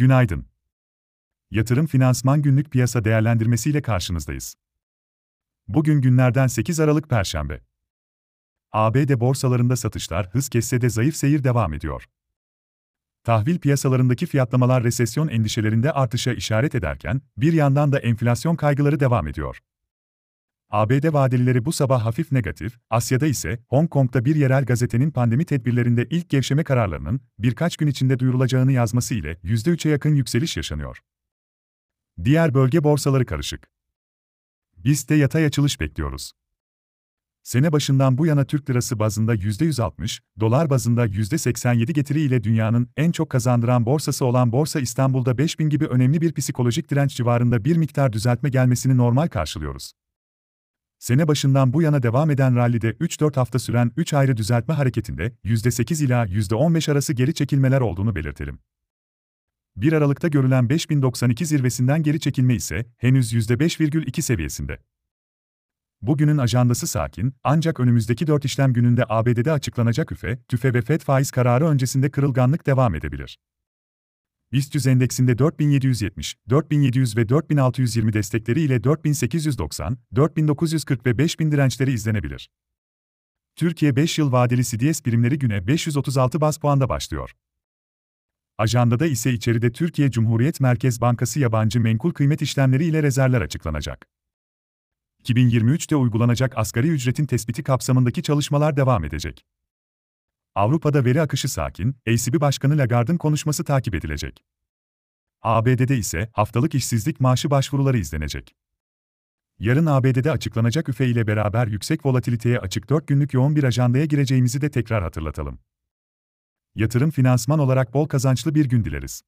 Günaydın. Yatırım Finansman Günlük Piyasa Değerlendirmesi ile karşınızdayız. Bugün günlerden 8 Aralık Perşembe. ABD borsalarında satışlar hız kesse de zayıf seyir devam ediyor. Tahvil piyasalarındaki fiyatlamalar resesyon endişelerinde artışa işaret ederken, bir yandan da enflasyon kaygıları devam ediyor. ABD vadelileri bu sabah hafif negatif, Asya'da ise Hong Kong'da bir yerel gazetenin pandemi tedbirlerinde ilk gevşeme kararlarının birkaç gün içinde duyurulacağını yazması ile %3'e yakın yükseliş yaşanıyor. Diğer bölge borsaları karışık. Biz de yatay açılış bekliyoruz. Sene başından bu yana Türk lirası bazında %160, dolar bazında %87 getiri ile dünyanın en çok kazandıran borsası olan Borsa İstanbul'da 5000 gibi önemli bir psikolojik direnç civarında bir miktar düzeltme gelmesini normal karşılıyoruz. Sene başından bu yana devam eden rallide 3-4 hafta süren 3 ayrı düzeltme hareketinde %8 ila %15 arası geri çekilmeler olduğunu belirtelim. 1 Aralık'ta görülen 5092 zirvesinden geri çekilme ise henüz %5,2 seviyesinde. Bugünün ajandası sakin, ancak önümüzdeki 4 işlem gününde ABD'de açıklanacak üfe, tüfe ve FED faiz kararı öncesinde kırılganlık devam edebilir. BIST 100 endeksinde 4770, 4700 ve 4620 destekleri ile 4890, 4940 ve 5000 dirençleri izlenebilir. Türkiye 5 yıl vadeli CDS birimleri güne 536 bas puanda başlıyor. Ajandada ise içeride Türkiye Cumhuriyet Merkez Bankası yabancı menkul kıymet işlemleri ile rezervler açıklanacak. 2023'te uygulanacak asgari ücretin tespiti kapsamındaki çalışmalar devam edecek. Avrupa'da veri akışı sakin, ECB Başkanı Lagarde'ın konuşması takip edilecek. ABD'de ise haftalık işsizlik maaşı başvuruları izlenecek. Yarın ABD'de açıklanacak üfe ile beraber yüksek volatiliteye açık 4 günlük yoğun bir ajandaya gireceğimizi de tekrar hatırlatalım. Yatırım finansman olarak bol kazançlı bir gün dileriz.